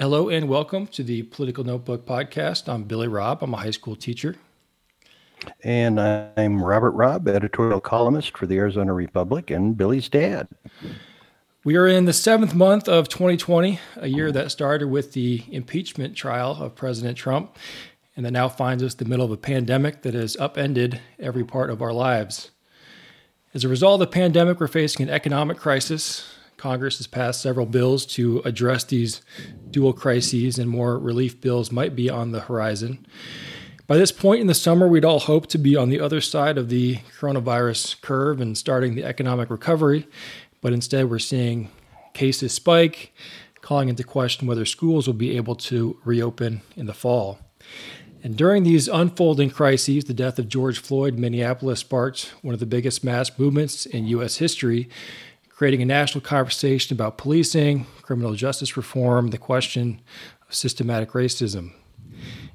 Hello and welcome to the Political Notebook podcast. I'm Billy Robb. I'm a high school teacher. And I'm Robert Robb, editorial columnist for the Arizona Republic and Billy's dad. We are in the seventh month of 2020, a year that started with the impeachment trial of President Trump and that now finds us in the middle of a pandemic that has upended every part of our lives. As a result of the pandemic, we're facing an economic crisis, Congress has passed several bills to address these dual crises, and more relief bills might be on the horizon. By this point in the summer, we'd all hope to be on the other side of the coronavirus curve and starting the economic recovery, but instead we're seeing cases spike, calling into question whether schools will be able to reopen in the fall. And during these unfolding crises, the death of George Floyd in Minneapolis sparked one of the biggest mass movements in U.S. history, creating a national conversation about policing, criminal justice reform, the question of systematic racism.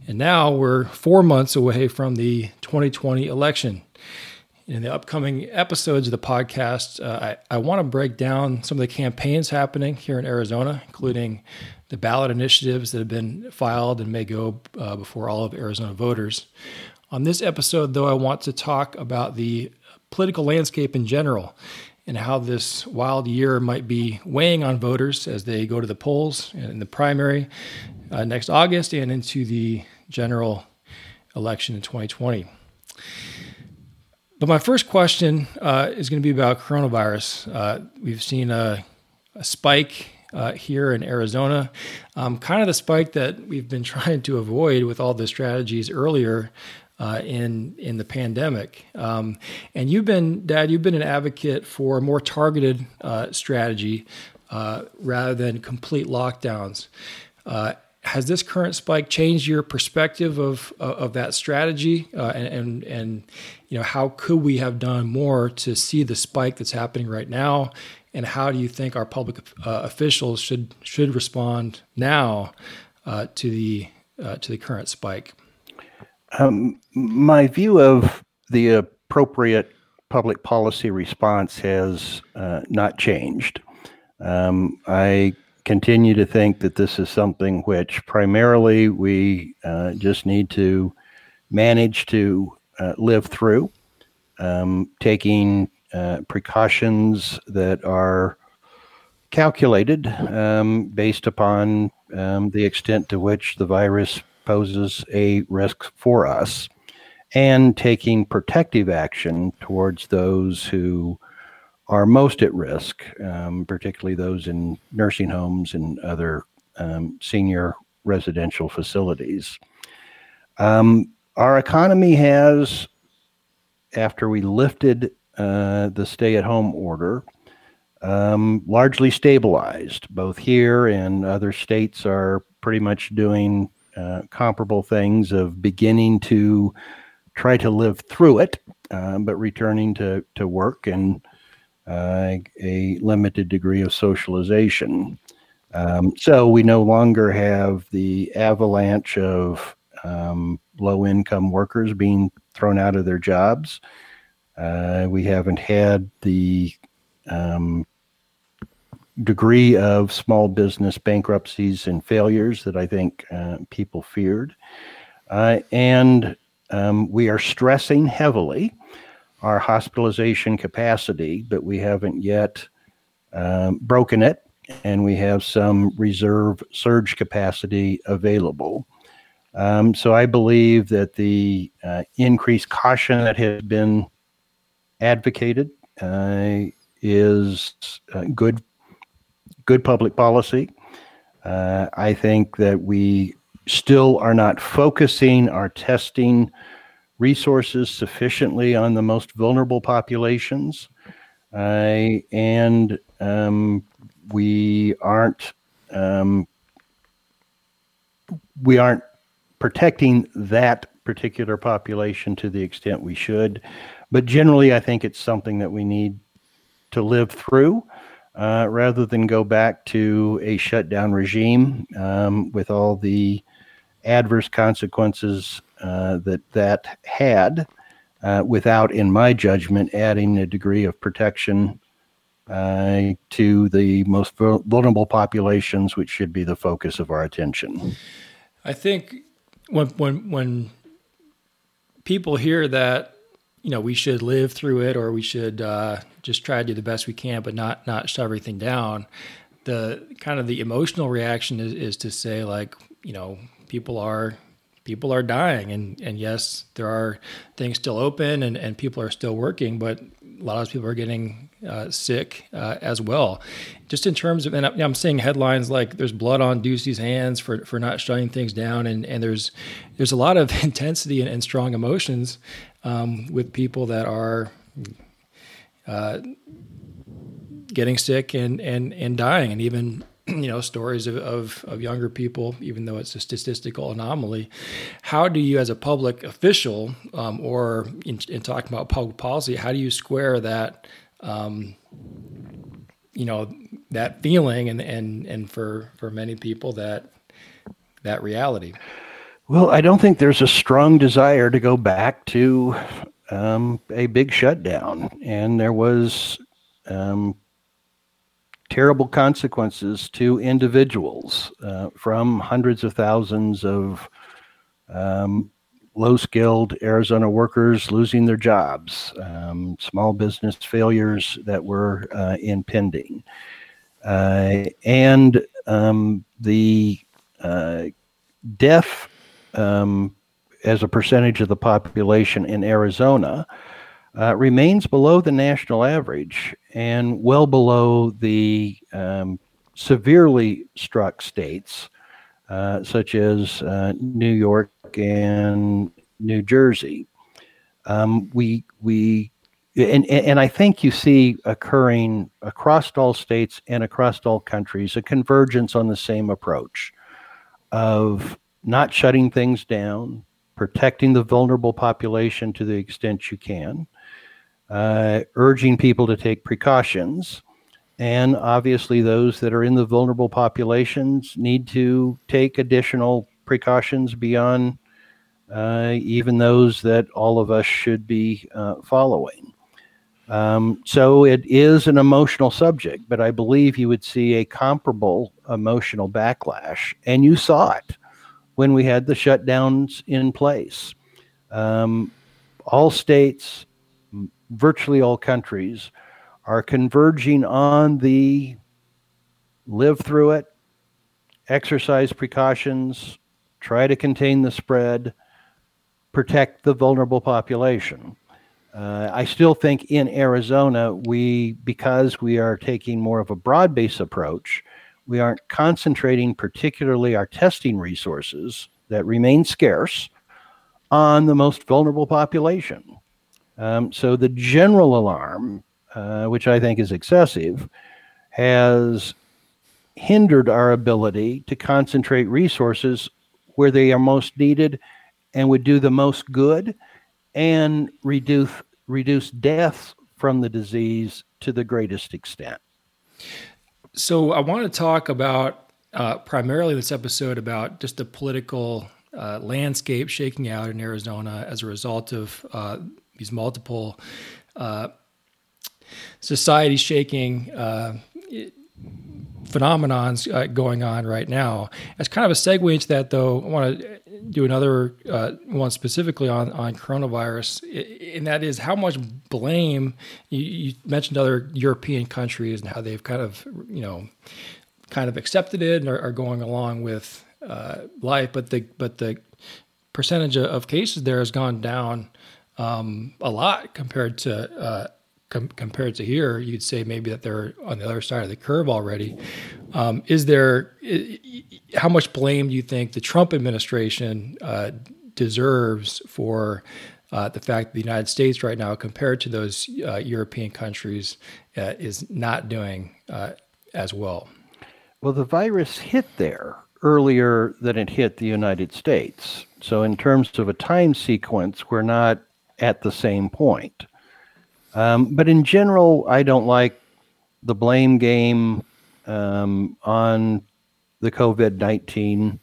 And now we're four months away from the 2020 election. In the upcoming episodes of the podcast, uh, I, I want to break down some of the campaigns happening here in Arizona, including the ballot initiatives that have been filed and may go uh, before all of Arizona voters. On this episode, though, I want to talk about the political landscape in general and how this wild year might be weighing on voters as they go to the polls in the primary uh, next August and into the general election in 2020. But my first question uh, is going to be about coronavirus. Uh, we've seen a, a spike uh, here in Arizona, um, kind of the spike that we've been trying to avoid with all the strategies earlier uh, in in the pandemic. Um, and you've been, Dad, you've been an advocate for a more targeted uh, strategy uh, rather than complete lockdowns. Uh, has this current spike changed your perspective of of that strategy? Uh, and, and and you know how could we have done more to see the spike that's happening right now? And how do you think our public uh, officials should should respond now to the to the current spike? Um, my view of the appropriate public policy response has uh, not changed. Um, I continue to think that this is something which primarily we uh, just need to manage to uh, live through, um, taking uh, precautions that are calculated um, based upon um, the extent to which the virus poses a risk for us, and taking protective action towards those who are most at risk, um, particularly those in nursing homes and other um, senior residential facilities. Um, our economy has, after we lifted uh, the stay at home order, um, largely stabilized. Both here and other states are pretty much doing uh, comparable things of beginning to try to live through it, uh, but returning to, to work and uh, a limited degree of socialization. Um, so we no longer have the avalanche of um, low income workers being thrown out of their jobs. Uh, we haven't had the um, degree of small business bankruptcies and failures that I think uh, people feared. Uh, and um, we are stressing heavily our hospitalization capacity, but we haven't yet um, broken it, and we have some reserve surge capacity available. Um, so I believe that the uh, increased caution that has been advocated uh, is uh, good good public policy. Uh, I think that we still are not focusing our testing resources sufficiently on the most vulnerable populations. Uh, and um, we aren't um, we aren't protecting that particular population to the extent we should. But generally, I think it's something that we need to live through uh, rather than go back to a shutdown regime um, with all the adverse consequences uh, that that had, uh, without, in my judgment, adding a degree of protection uh, to the most vulnerable populations, which should be the focus of our attention. I think when when when people hear that, you know, we should live through it or we should uh, just try to do the best we can, but not not shove everything down. The kind of the emotional reaction is, is to say like, you know, people are people are dying and and yes there are things still open and and people are still working but a lot of people are getting uh, sick uh, as well. Just in terms of, and I'm seeing headlines like "There's blood on Ducey's hands for for not shutting things down," and and there's there's a lot of intensity and, and strong emotions um, with people that are. Uh, getting sick and, and, and dying and even you know stories of, of, of, younger people even though it's a statistical anomaly how do you as a public official um, or in, in, talking about public policy how do you square that um, you know that feeling and and and for for many people that that reality well i don't think there's a strong desire to go back to um, a big shutdown and there was um, terrible consequences to individuals uh, from hundreds of thousands of um, low skilled Arizona workers losing their jobs, um, small business failures that were uh, impending. Uh, and um, the uh, deaf um, as a percentage of the population in Arizona uh, remains below the national average and well below the um, severely struck states uh, such as uh, New York and New Jersey. Um, we we and and I think you see occurring across all states and across all countries a convergence on the same approach of not shutting things down, protecting the vulnerable population to the extent you can, uh, urging people to take precautions. And obviously, those that are in the vulnerable populations need to take additional precautions beyond uh, even those that all of us should be uh, following. Um, so it is an emotional subject, but I believe you would see a comparable emotional backlash, and you saw it when we had the shutdowns in place. Um, all states, virtually all countries are converging on the live through it, exercise precautions, try to contain the spread, protect the vulnerable population. Uh, I still think in Arizona, we, because we are taking more of a broad based approach, we aren't concentrating particularly our testing resources that remain scarce on the most vulnerable population. Um, so the general alarm, uh, which I think is excessive, has hindered our ability to concentrate resources where they are most needed and would do the most good and reduce reduce deaths from the disease to the greatest extent. So I want to talk about uh, primarily this episode about just the political uh, landscape shaking out in Arizona as a result of uh, these multiple uh, society shaking uh, phenomenons uh, going on right now. As kind of a segue into that, though, I want to do another uh, one specifically on, on coronavirus, and that is how much blame you, you, mentioned other European countries and how they've kind of, you know, kind of accepted it and are, are going along with uh, life, but the but the percentage of cases there has gone down um, a lot compared to uh, com- compared to here. You'd say maybe that they're on the other side of the curve already. Um, is there how much blame do you think the Trump administration uh, deserves for? Uh, the fact that the United States right now, compared to those uh, European countries, uh, is not doing uh, as well. Well, the virus hit there earlier than it hit the United States. So, in terms of a time sequence, we're not at the same point. Um, but in general, I don't like the blame game um, on the COVID nineteen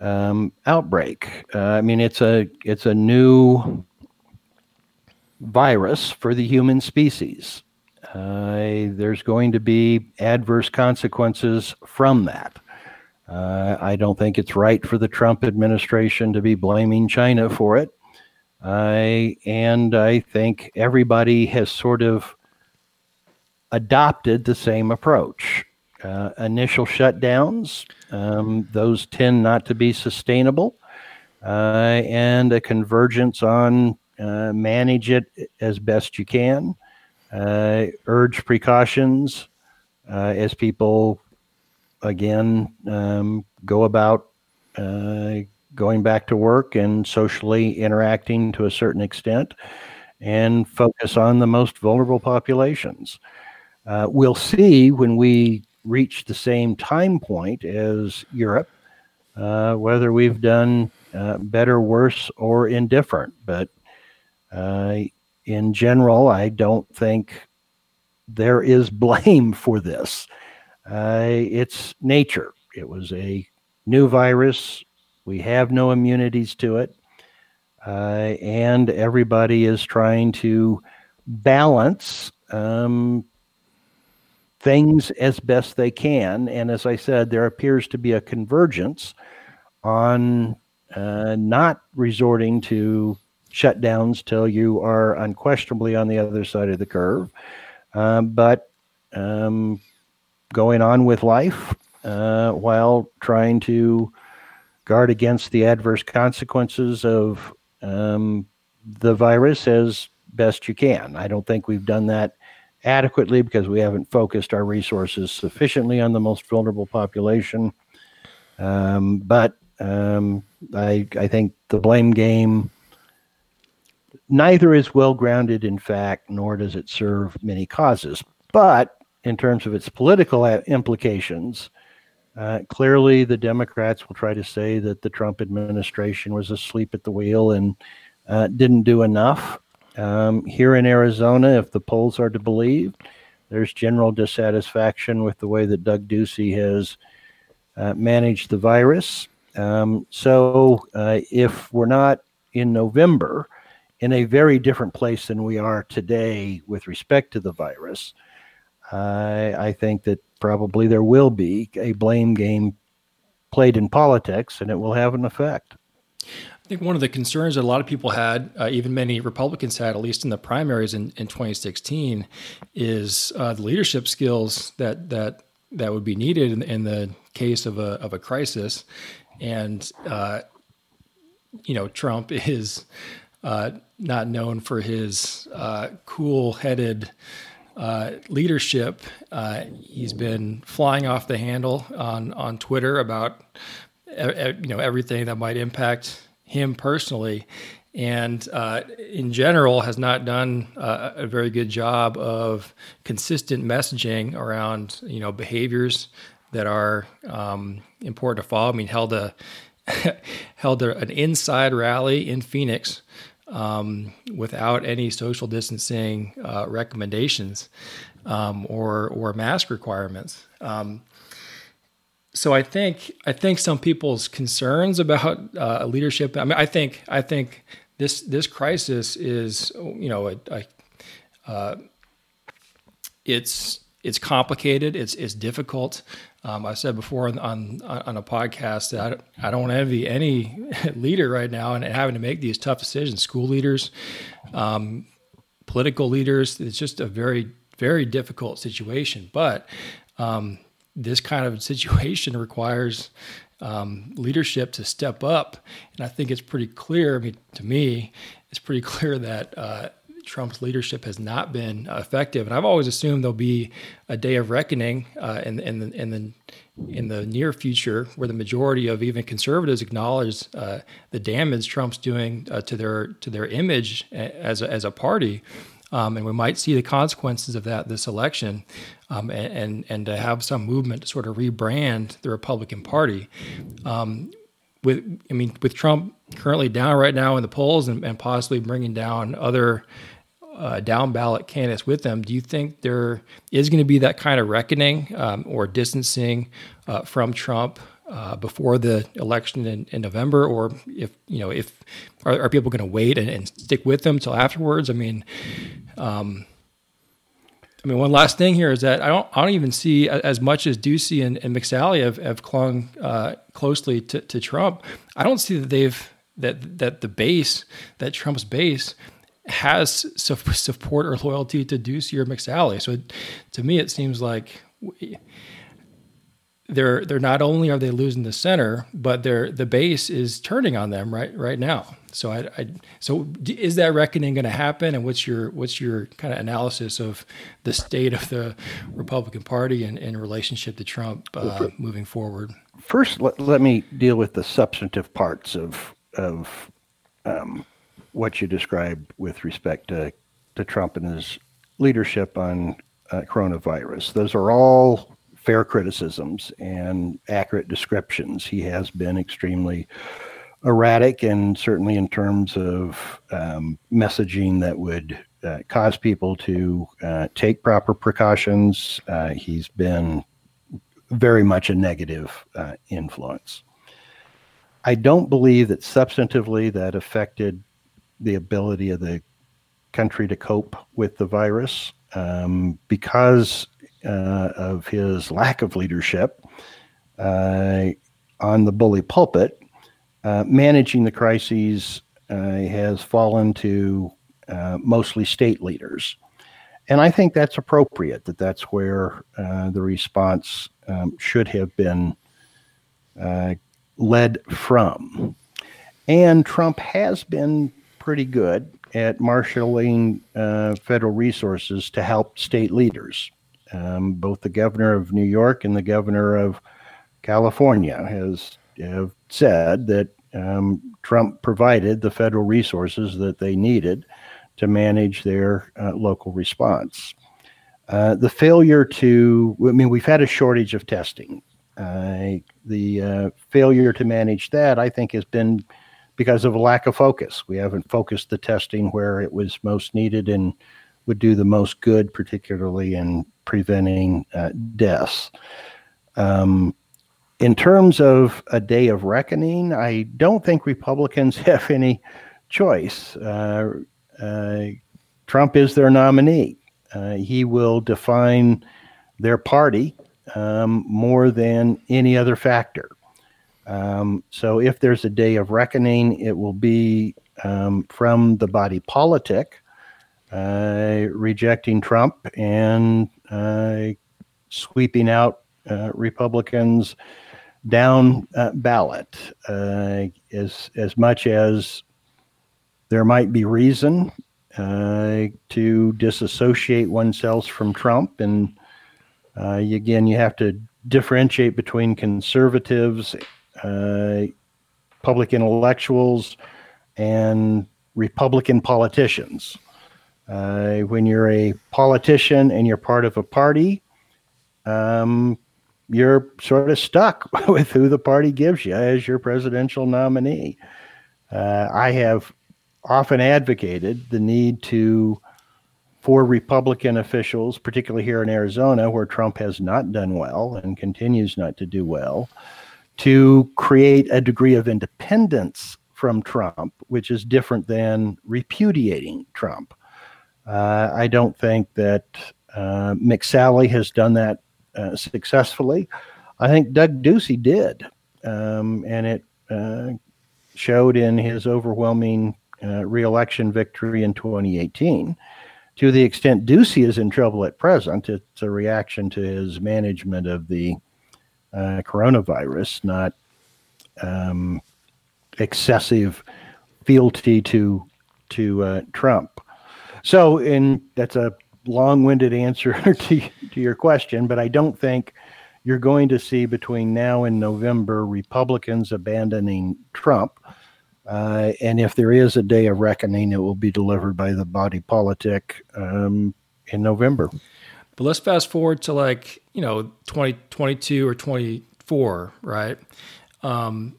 um, outbreak. Uh, I mean, it's a it's a new virus for the human species, uh, there's going to be adverse consequences from that. Uh, I don't think it's right for the Trump administration to be blaming China for it. Uh, and I think everybody has sort of adopted the same approach. Uh, initial shutdowns, um, those tend not to be sustainable, uh, and a convergence on uh, manage it as best you can, uh, urge precautions uh, as people again um, go about uh, going back to work and socially interacting to a certain extent and focus on the most vulnerable populations. Uh, we'll see when we reach the same time point as Europe uh, whether we've done uh, better, worse, or indifferent. But uh, in general, I don't think there is blame for this. Uh, it's nature. It was a new virus. We have no immunities to it. Uh, and everybody is trying to balance um, things as best they can. And as I said, there appears to be a convergence on uh, not resorting to shutdowns till you are unquestionably on the other side of the curve, um, but um, going on with life uh, while trying to guard against the adverse consequences of um, the virus as best you can. I don't think we've done that adequately because we haven't focused our resources sufficiently on the most vulnerable population. Um, but um, I, I think the blame game neither is well grounded in fact, nor does it serve many causes. But in terms of its political implications, uh, clearly the Democrats will try to say that the Trump administration was asleep at the wheel and uh, didn't do enough. Um, here in Arizona, if the polls are to believe, there's general dissatisfaction with the way that Doug Ducey has uh, managed the virus. Um, so uh, if we're not in November in a very different place than we are today with respect to the virus, uh, I think that probably there will be a blame game played in politics and it will have an effect. I think one of the concerns that a lot of people had, uh, even many Republicans had, at least in the primaries in, in 2016, is uh, the leadership skills that that that would be needed in, in the case of a of a crisis, and uh, you know Trump is uh, not known for his uh, cool-headed. Uh, leadership. Uh, he's been flying off the handle on on Twitter about you know everything that might impact him personally, and uh, in general has not done a very good job of consistent messaging around you know behaviors that are um, important to follow. I mean, held a held a, an inside rally in Phoenix um, without any social distancing uh, recommendations um, or or mask requirements. Um, so I think I think some people's concerns about uh, leadership. I mean, I think I think this this crisis is you know a, a, uh, it's it's complicated. It's it's difficult. Um, I said before on, on, on a podcast that I, don't envy any leader right now and having to make these tough decisions. School leaders, um, political leaders. It's just a very very difficult situation. But um, this kind of situation requires um, leadership to step up. And I think it's pretty clear, I mean, to me, it's pretty clear that uh, Trump's leadership has not been effective. And I've always assumed there'll be a day of reckoning uh, in, in, the, in, the, in the near future where the majority of even conservatives acknowledge uh, the damage Trump's doing uh, to, their, to their image as a, as a party. Um, and we might see the consequences of that this election, um, and, and, and to have some movement to sort of rebrand the Republican Party. Um, with I mean, with Trump currently down right now in the polls and, and possibly bringing down other uh, down ballot candidates with them, do you think there is going to be that kind of reckoning um, or distancing uh, from Trump uh, before the election in, in, November, or if you know, if are, are people going to wait and, and, stick with them till afterwards? I mean, um, I mean, one last thing here is that I don't I don't even see as much as Ducey and, and McSally have, have clung uh, closely to, to Trump. I don't see that they've that that the base that Trump's base has support or loyalty to Ducey or McSally. So it, to me, it seems like they're they're not only are they losing the center, but they're the base is turning on them right right now. So I, I so is that reckoning going to happen? And what's your what's your kind of analysis of the state of the Republican Party and in relationship to Trump uh, moving forward? First, let, let me deal with the substantive parts of of um, what you described with respect to to Trump and his leadership on uh, coronavirus. Those are all fair criticisms and accurate descriptions. He has been extremely erratic, and certainly in terms of um, messaging that would uh, cause people to uh, take proper precautions, uh, he's been very much a negative uh, influence. I don't believe that substantively that affected the ability of the country to cope with the virus um, because uh, of his lack of leadership uh, on the bully pulpit, uh, managing the crises uh, has fallen to uh, mostly state leaders. And I think that's appropriate, that that's where uh, the response um, should have been led from. And Trump has been pretty good at marshaling federal resources to help state leaders. Um, both the governor of New York and the governor of California has have said that um, Trump provided the federal resources that they needed to manage their uh, local response. Uh, the failure to, I mean, we've had a shortage of testing. Uh, the uh, failure to manage that, I think, has been because of a lack of focus. We haven't focused the testing where it was most needed and would do the most good, particularly in preventing uh, deaths. Um, in terms of a day of reckoning, I don't think Republicans have any choice. Uh, uh, Trump is their nominee. Uh, he will define their party um, more than any other factor. Um, so, if there's a day of reckoning, it will be um, from the body politic uh, rejecting Trump and uh, sweeping out uh, Republicans down ballot. as as much as there might be reason to disassociate oneself from Trump, and again, you have to differentiate between conservatives, public intellectuals, and Republican politicians. Uh, when you're a politician and you're part of a party, um, you're sort of stuck with who the party gives you as your presidential nominee. Uh, I have often advocated the need to, for Republican officials, particularly here in Arizona, where Trump has not done well and continues not to do well, to create a degree of independence from Trump, which is different than repudiating Trump. Uh, I don't think that uh, McSally has done that uh, successfully. I think Doug Ducey did, um, and it uh, showed in his overwhelming uh, reelection victory in 2018. To the extent Ducey is in trouble at present, it's a reaction to his management of the uh, coronavirus, not um, excessive fealty to to Trump. So, in that's a long-winded answer to to your question, but I don't think you're going to see between now and November Republicans abandoning Trump. Uh, and if there is a day of reckoning, it will be delivered by the body politic um, in November. But let's fast forward to like, you know, 2022 or 24, right? Um,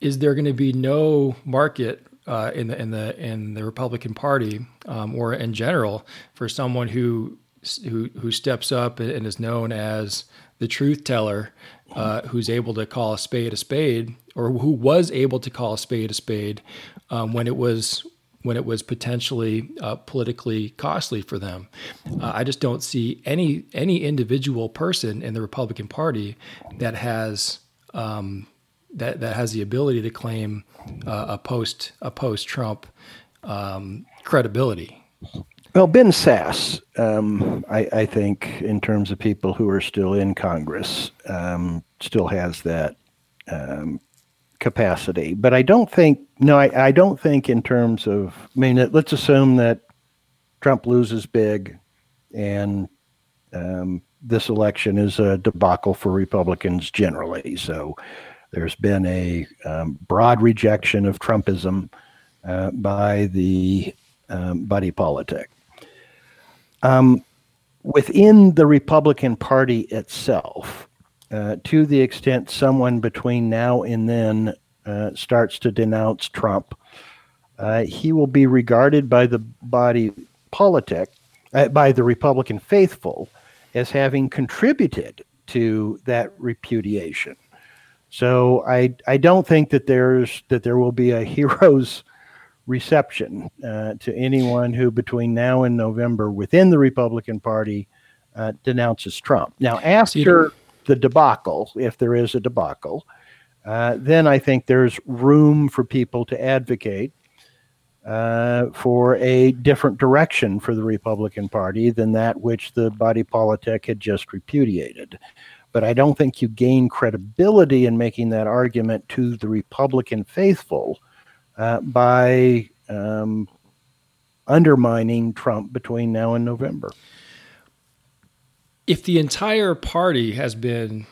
is there going to be no market uh, in the in the in the Republican Party um, or in general for someone who who who steps up and is known as the truth teller, uh, who's able to call a spade a spade, or who was able to call a spade a spade um, when it was when it was potentially uh, politically costly for them. Uh, I just don't see any any individual person in the Republican Party that has um, that that has the ability to claim uh, a post a post Trump um, credibility. Well, Ben Sasse, um, I, I, think, in terms of people who are still in Congress, um, still has that um, capacity. But I don't think, no, I, I, don't think in terms of, I mean, let's assume that Trump loses big and um, this election is a debacle for Republicans generally. So there's been a um, broad rejection of Trumpism uh, by the um, buddy politic. Um, within the Republican Party itself, uh, to the extent someone between now and then uh, starts to denounce Trump, uh, he will be regarded by the body politic, uh, by the Republican faithful, as having contributed to that repudiation. So I I don't think that there's that there will be a hero's reception uh, to anyone who between now and November within the Republican Party uh, denounces Trump. Now after the debacle, if there is a debacle, uh, then I think there's room for people to advocate uh, for a different direction for the Republican Party than that which the body politic had just repudiated. But I don't think you gain credibility in making that argument to the Republican faithful uh, by um, undermining Trump between now and November. If the entire party has been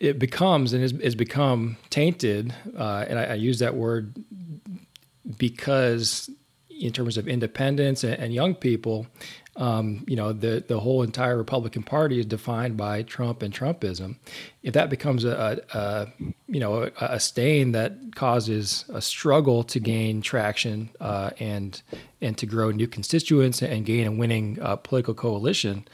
it becomes and has, become tainted, uh, and I, I, use that word because, in terms of independence and, and young people, um, you know, the the whole entire Republican Party is defined by Trump and Trumpism. If that becomes a, a, a you know a, a, stain that causes a struggle to gain traction uh, and and to grow new constituents and gain a winning uh, political coalition,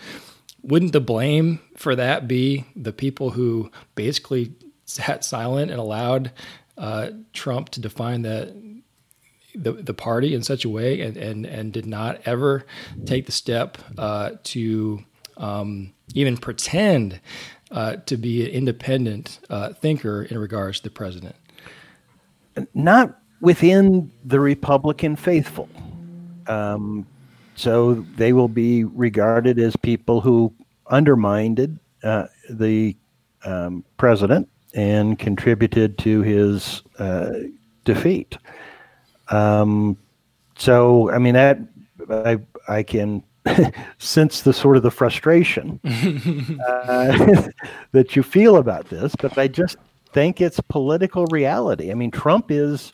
wouldn't the blame for that be the people who basically sat silent and allowed uh, Trump to define the the, the party in such a way and, and, and did not ever take the step uh, to um, even pretend uh, to be an independent uh, thinker in regards to the president. Not within the Republican faithful. Um, so they will be regarded as people who undermined uh, the um, president and contributed to his uh, defeat. Um, so, I mean, that I I can sense the sort of the frustration uh, that you feel about this, but I just think it's political reality. I mean, Trump is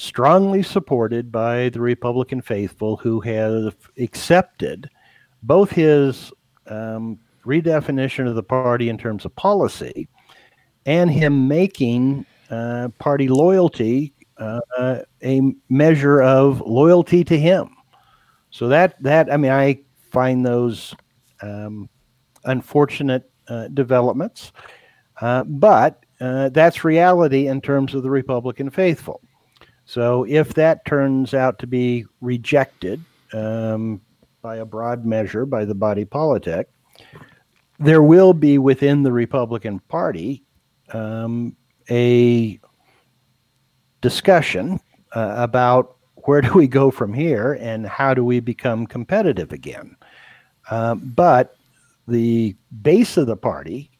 strongly supported by the Republican faithful who have accepted both his um, redefinition of the party in terms of policy and him making uh, party loyalty uh, a measure of loyalty to him. So that that I mean, I find those um, unfortunate uh, developments, uh, but uh, that's reality in terms of the Republican faithful. So if that turns out to be rejected um, by a broad measure by the body politic, there will be within the Republican Party um, a discussion uh, about where do we go from here and how do we become competitive again. Um, but the base of the party,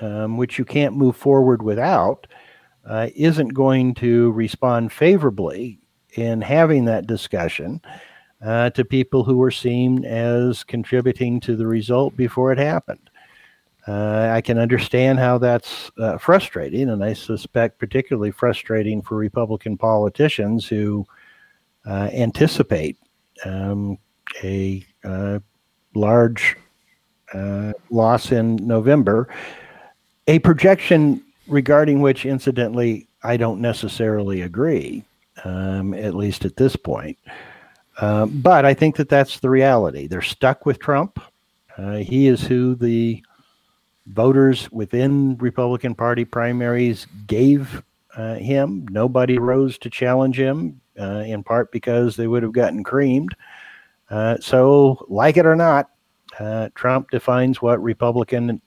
um, which you can't move forward without, uh, isn't going to respond favorably in having that discussion uh, to people who were seen as contributing to the result before it happened. Uh, I can understand how that's uh, frustrating, and I suspect particularly frustrating for Republican politicians who uh, anticipate um, a uh, large uh, loss in November, a projection regarding which, incidentally, I don't necessarily agree, um, at least at this point. Um, but I think that that's the reality. They're stuck with Trump. Uh, he is who the voters within Republican Party primaries gave uh, him. Nobody rose to challenge him. uh, in part because they would have gotten creamed. Uh, so, like it or not, uh, Trump defines what Republican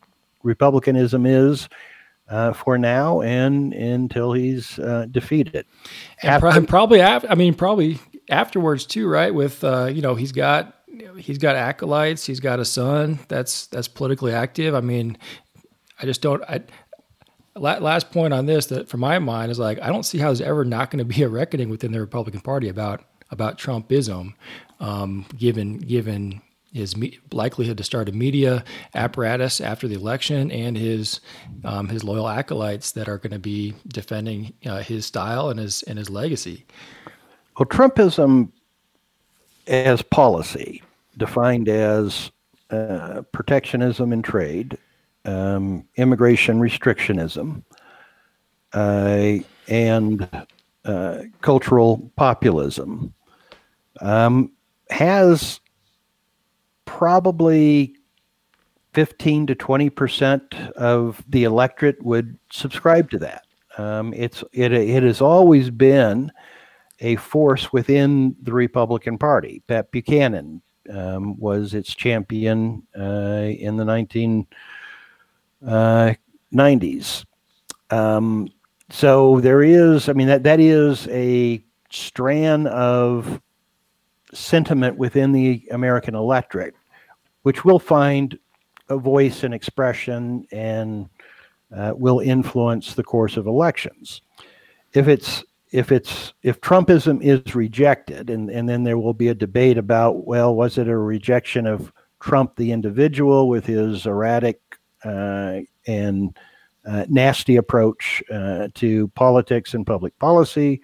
republicanism is uh, for now and until he's uh, defeated. And After, probably, I mean, probably afterwards too, right? With you know, he's got he's got acolytes, he's got a son that's that's politically active. I mean, I just don't. I, last point on this that, from my mind, is like I don't see how there's ever not going to be a reckoning within the Republican Party about about Trumpism, um, given given his me- likelihood to start a media apparatus after the election and his um, his loyal acolytes that are going to be defending uh, his style and his and his legacy. Well, Trumpism as policy, defined as uh, protectionism in trade, um, immigration restrictionism, uh, and uh, cultural populism, um, has probably 15 to 20 percent of the electorate would subscribe to that. Um, it's it, it has always been a force within the Republican Party. Pat Buchanan um, was its champion uh, in the 1990s. Uh, um, so there is, I mean, that, that is a strand of sentiment within the American electorate, which will find a voice and expression and uh, will influence the course of elections. If it's if it's if Trumpism is rejected, and, and then there will be a debate about, well, was it a rejection of Trump the individual with his erratic uh, and uh, nasty approach uh, to politics and public policy,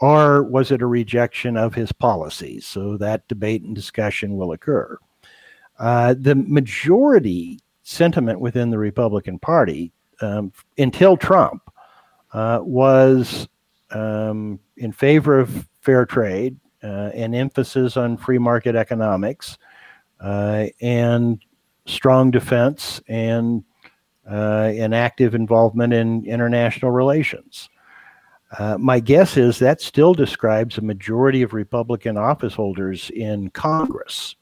or was it a rejection of his policies? So that debate and discussion will occur. Uh, the majority sentiment within the Republican Party um, until Trump uh, was um, in favor of fair trade, uh, an emphasis on free market economics, uh, and strong defense and uh, an active involvement in international relations. Uh, my guess is that still describes a majority of Republican office holders in Congress.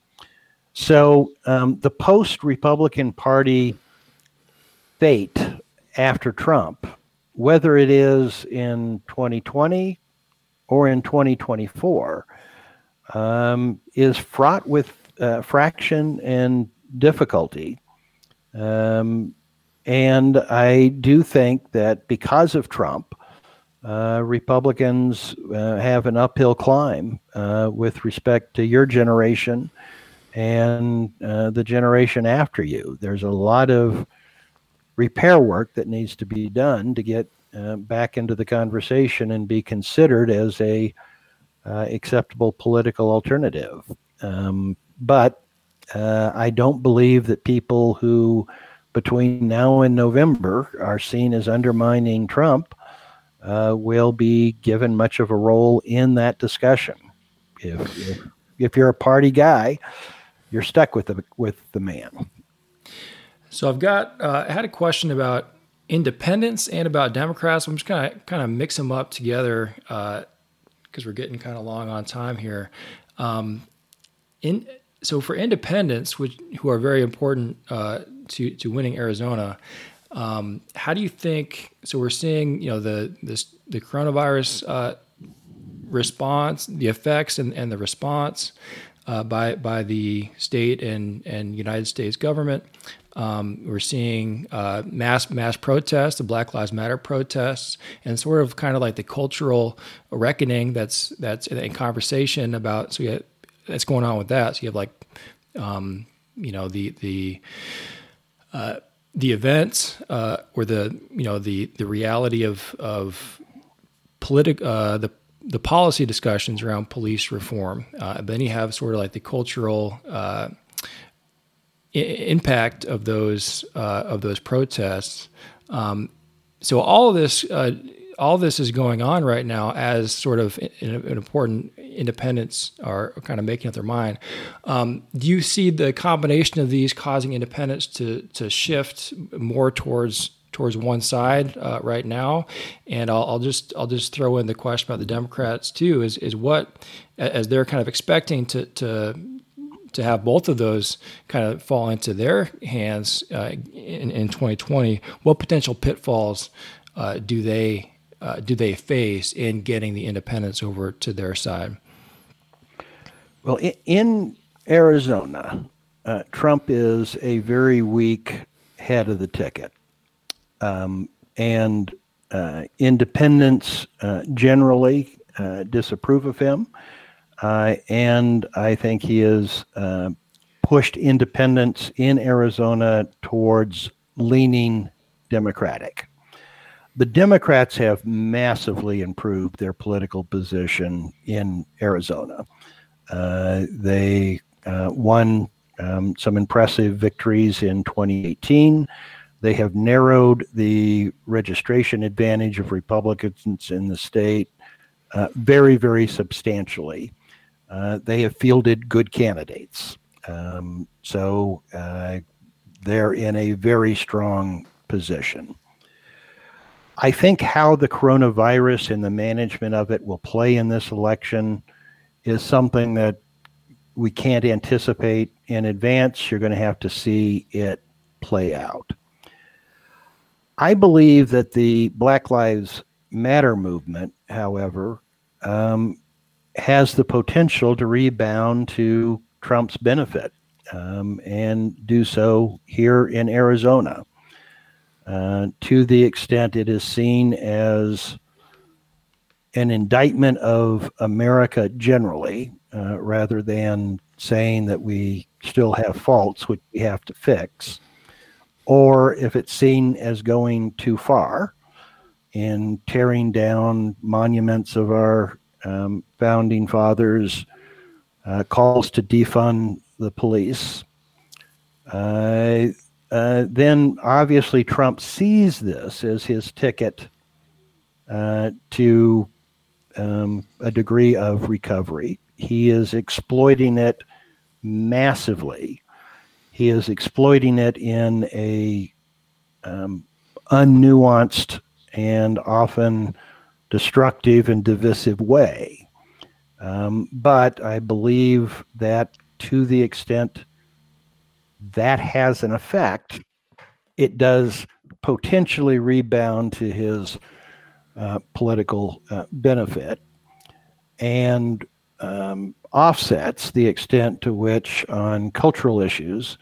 So um, the post Republican Party fate after Trump whether it is in 2020 or in 2024, um, is fraught with uh, fraction and difficulty. Um, and I do think that because of Trump, uh, Republicans uh, have an uphill climb uh, with respect to your generation and uh, the generation after you. There's a lot of repair work that needs to be done to get uh, back into the conversation and be considered as a uh, acceptable political alternative. Um, but uh, I don't believe that people who between now and November are seen as undermining Trump uh, will be given much of a role in that discussion. If, if, if you're a party guy, you're stuck with the with the man. So I've got uh, I had a question about independents and about Democrats. I'm just kind of kind of mix them up together because uh, we're getting kind of long on time here. Um, in so for independents, which who are very important uh, to to winning Arizona, um, how do you think? So we're seeing you know the this the coronavirus uh, response, the effects, and, and the response. Uh, by by the state and and United States government. Um, we're seeing uh, mass mass protests, the Black Lives Matter protests, and sort of kind of like the cultural reckoning that's that's in conversation about. So have, that's going on with that. So you have like, um, you know, the the uh, the events uh, or the you know the the reality of of politic uh, the the policy discussions around police reform. Uh, then you have sort of like the cultural uh, impact of those uh, of those protests. Um, so all of this uh, all this is going on right now as sort of an, an important independents are kind of making up their mind. Um, do you see the combination of these causing independents to to shift more towards towards one side uh, right now, and I'll, I'll, just I'll just throw in the question about the Democrats too. Is is what as they're kind of expecting to to to have both of those kind of fall into their hands uh, in, in 2020. What potential pitfalls uh, do they uh, do they face in getting the independents over to their side? Well, in, Arizona, uh, Trump is a very weak head of the ticket. Um, and uh, independents uh, generally uh, disapprove of him. Uh, and I think he has uh, pushed independents in Arizona towards leaning Democratic. The Democrats have massively improved their political position in Arizona. They won um, some impressive victories in 2018. They have narrowed the registration advantage of Republicans in the state uh, very, very substantially. Uh, they have fielded good candidates. Um, so uh, they're in a very strong position. I think how the coronavirus and the management of it will play in this election is something that we can't anticipate in advance. You're going to have to see it play out. I believe that the Black Lives Matter movement, however, um, has the potential to rebound to Trump's benefit um, and do so here in Arizona. Uh, to the extent it is seen as an indictment of America generally, uh, rather than saying that we still have faults which we have to fix, or if it's seen as going too far in tearing down monuments of our um, founding fathers, uh, calls to defund the police. Uh, uh, then obviously Trump sees this as his ticket uh, to um, a degree of recovery. He is exploiting it massively. He is exploiting it in a um, unnuanced and often destructive and divisive way. Um, but I believe that to the extent that has an effect, it does potentially rebound to his uh, political uh, benefit and um, offsets the extent to which, on cultural issues,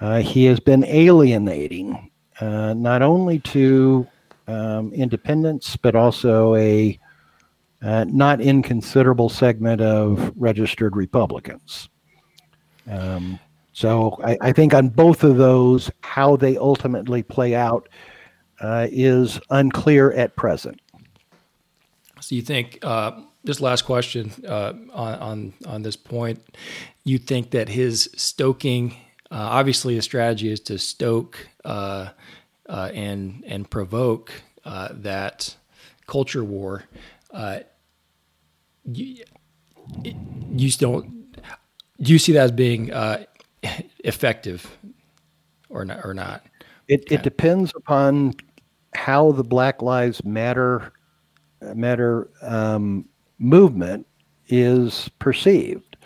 uh, he has been alienating uh, not only to um, independents, but also a uh, not inconsiderable segment of registered Republicans. Um, so I, I, think on both of those, how they ultimately play out uh, is unclear at present. So you think uh, this last question uh, on, on on this point, you think that his stoking, uh, obviously, the strategy is to stoke uh, uh, and and provoke uh, that culture war. you, you don't do you see that as being effective or not or not? It, it depends upon how the Black Lives Matter matter um, movement is perceived.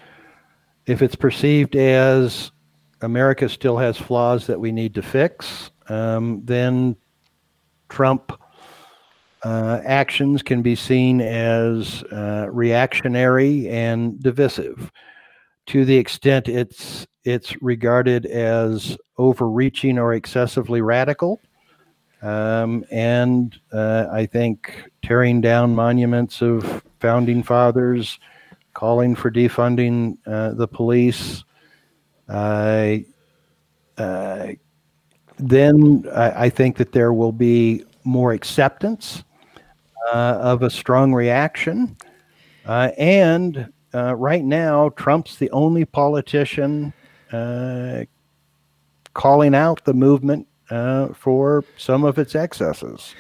If it's perceived as America still has flaws that we need to fix, um, then Trump uh, actions can be seen as uh, reactionary and divisive. To the extent it's it's regarded as overreaching or excessively radical, um, and uh, I think tearing down monuments of founding fathers, calling for defunding uh, the police. Uh, then I, I, think that there will be more acceptance uh, of a strong reaction. Uh, and uh, right now, Trump's the only politician calling out the movement uh, for some of its excesses.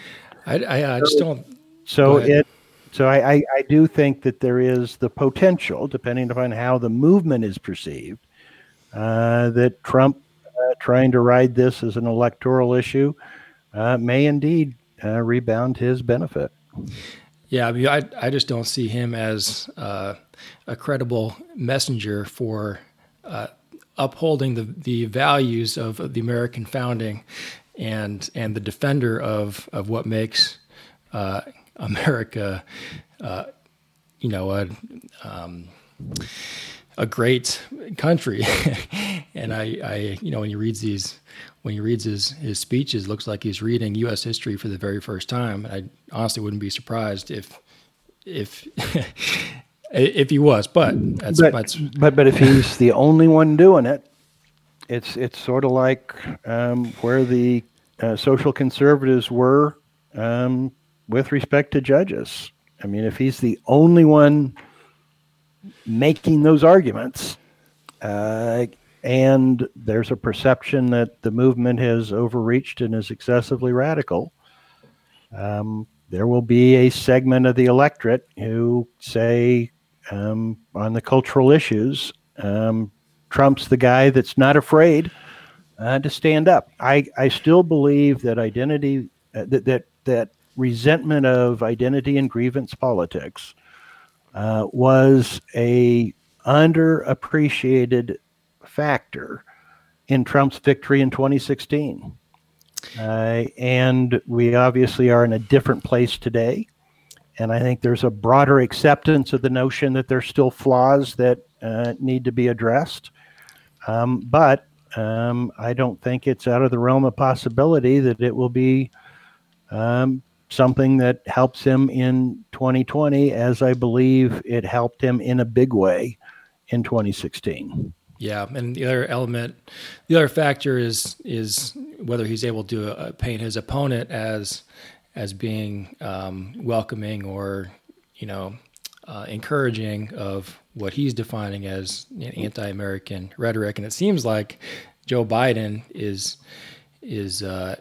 I, I, I just don't. So it. So I, I, I, do think that there is the potential, depending upon how the movement is perceived, uh, that Trump uh, trying to ride this as an electoral issue uh, may indeed uh, rebound his benefit. Yeah, I mean, I, I just don't see him as uh, a credible messenger for uh, upholding the, the values of the American founding and and the defender of, of what makes uh, America, uh, you know, a, um, a great country. and I, I, you know, when he reads these, when he reads his, his speeches, looks like he's reading U.S. history for the very first time. I honestly wouldn't be surprised if, if, if he was. But that's, but, that's, but but if he's the only one doing it, it's it's sort of like um, where the uh, social conservatives were um, with respect to judges. I mean, if he's the only one making those arguments, uh, and there's a perception that the movement has overreached and is excessively radical, um, there will be a segment of the electorate who say um, on the cultural issues, um, Trump's the guy that's not afraid uh, to stand up. I, I still believe that identity, uh, that, that, that resentment of identity and grievance politics uh, was a underappreciated factor in Trump's victory in 2016. Uh, and we obviously are in a different place today. And I think there's a broader acceptance of the notion that there's still flaws that uh, need to be addressed. Um, but um, I don't think it's out of the realm of possibility that it will be um, something that helps him in 2020, as I believe it helped him in a big way in 2016. Yeah, and the other element, the other factor is is whether he's able to uh, paint his opponent as as being um, welcoming or you know uh, encouraging of what he's defining as anti-American rhetoric, and it seems like Joe Biden is is uh,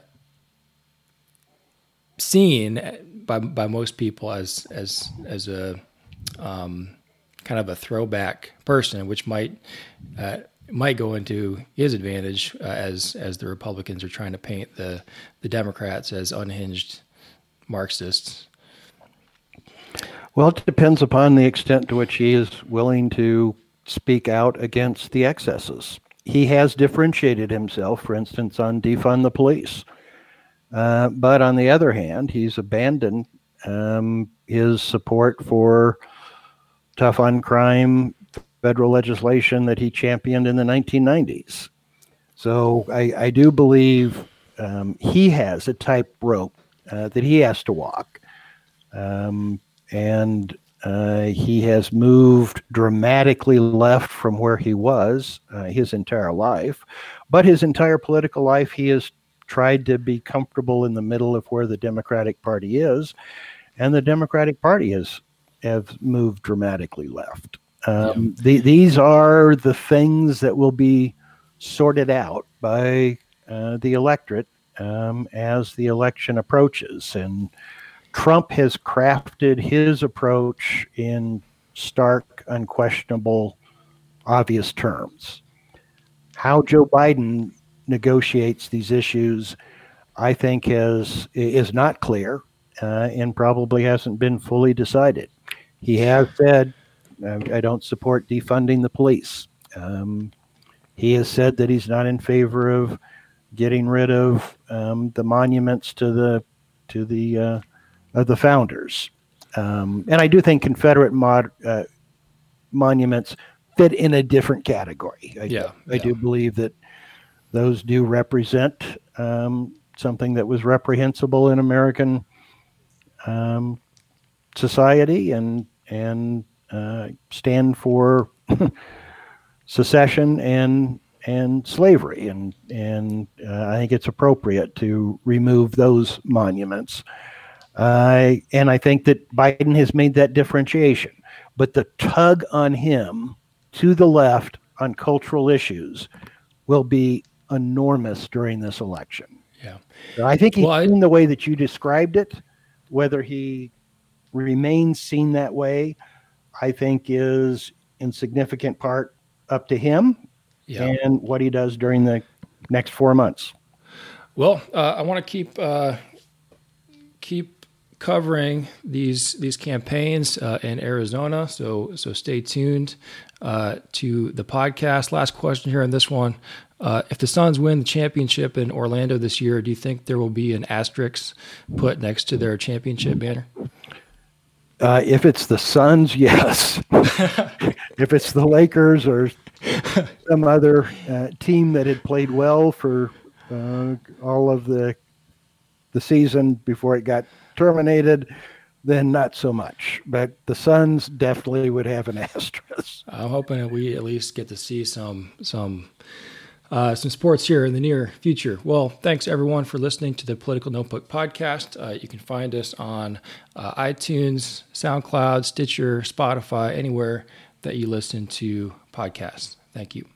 seen by by most people as as as a um, kind of a throwback person, which might uh, might go into his advantage uh, as as the Republicans are trying to paint the the Democrats as unhinged Marxists. Well, it depends upon the extent to which he is willing to speak out against the excesses. He has differentiated himself, for instance, on defund the police. Uh, but on the other hand, he's abandoned um, his support for tough on crime federal legislation that he championed in the 1990s. So I, I do believe um, he has a tightrope uh, that he has to walk. Um, and uh, he has moved dramatically left from where he was uh, his entire life. But his entire political life, he has tried to be comfortable in the middle of where the Democratic Party is, and the Democratic Party has have moved dramatically left. Um, the, these are the things that will be sorted out by uh, the electorate um, as the election approaches, and Trump has crafted his approach in stark, unquestionable, obvious terms. How Joe Biden negotiates these issues, I think, is is not clear uh, and probably hasn't been fully decided. He has said, "I don't support defunding the police." Um, he has said that he's not in favor of getting rid of um, the monuments to the to the uh, of the founders. Um, and I do think Confederate mod, uh, monuments fit in a different category. I, yeah, I yeah. do believe that those do represent um, something that was reprehensible in American um, society and and uh, stand for secession and and slavery and and uh, I think it's appropriate to remove those monuments. Uh, and I think that Biden has made that differentiation. But the tug on him to the left on cultural issues will be enormous during this election. Yeah. So I think he's well, seen the way that you described it. Whether he remains seen that way, I think is in significant part up to him yeah. and what he does during the next four months. Well, uh, I want to keep uh, keep covering these these campaigns uh, in Arizona. So so stay tuned uh, to the podcast. Last question here on this one: uh, If the Suns win the championship in Orlando this year, do you think there will be an asterisk put next to their championship banner? Uh, if it's the Suns, yes. if it's the Lakers or some other uh, team that had played well for uh, all of the the season before it got terminated, then not so much. But the Suns definitely would have an asterisk. I'm hoping that we at least get to see some some uh, some sports here in the near future. Well, thanks everyone for listening to the Political Notebook podcast. Uh, you can find us on uh, iTunes, SoundCloud, Stitcher, Spotify, anywhere that you listen to podcasts. Thank you.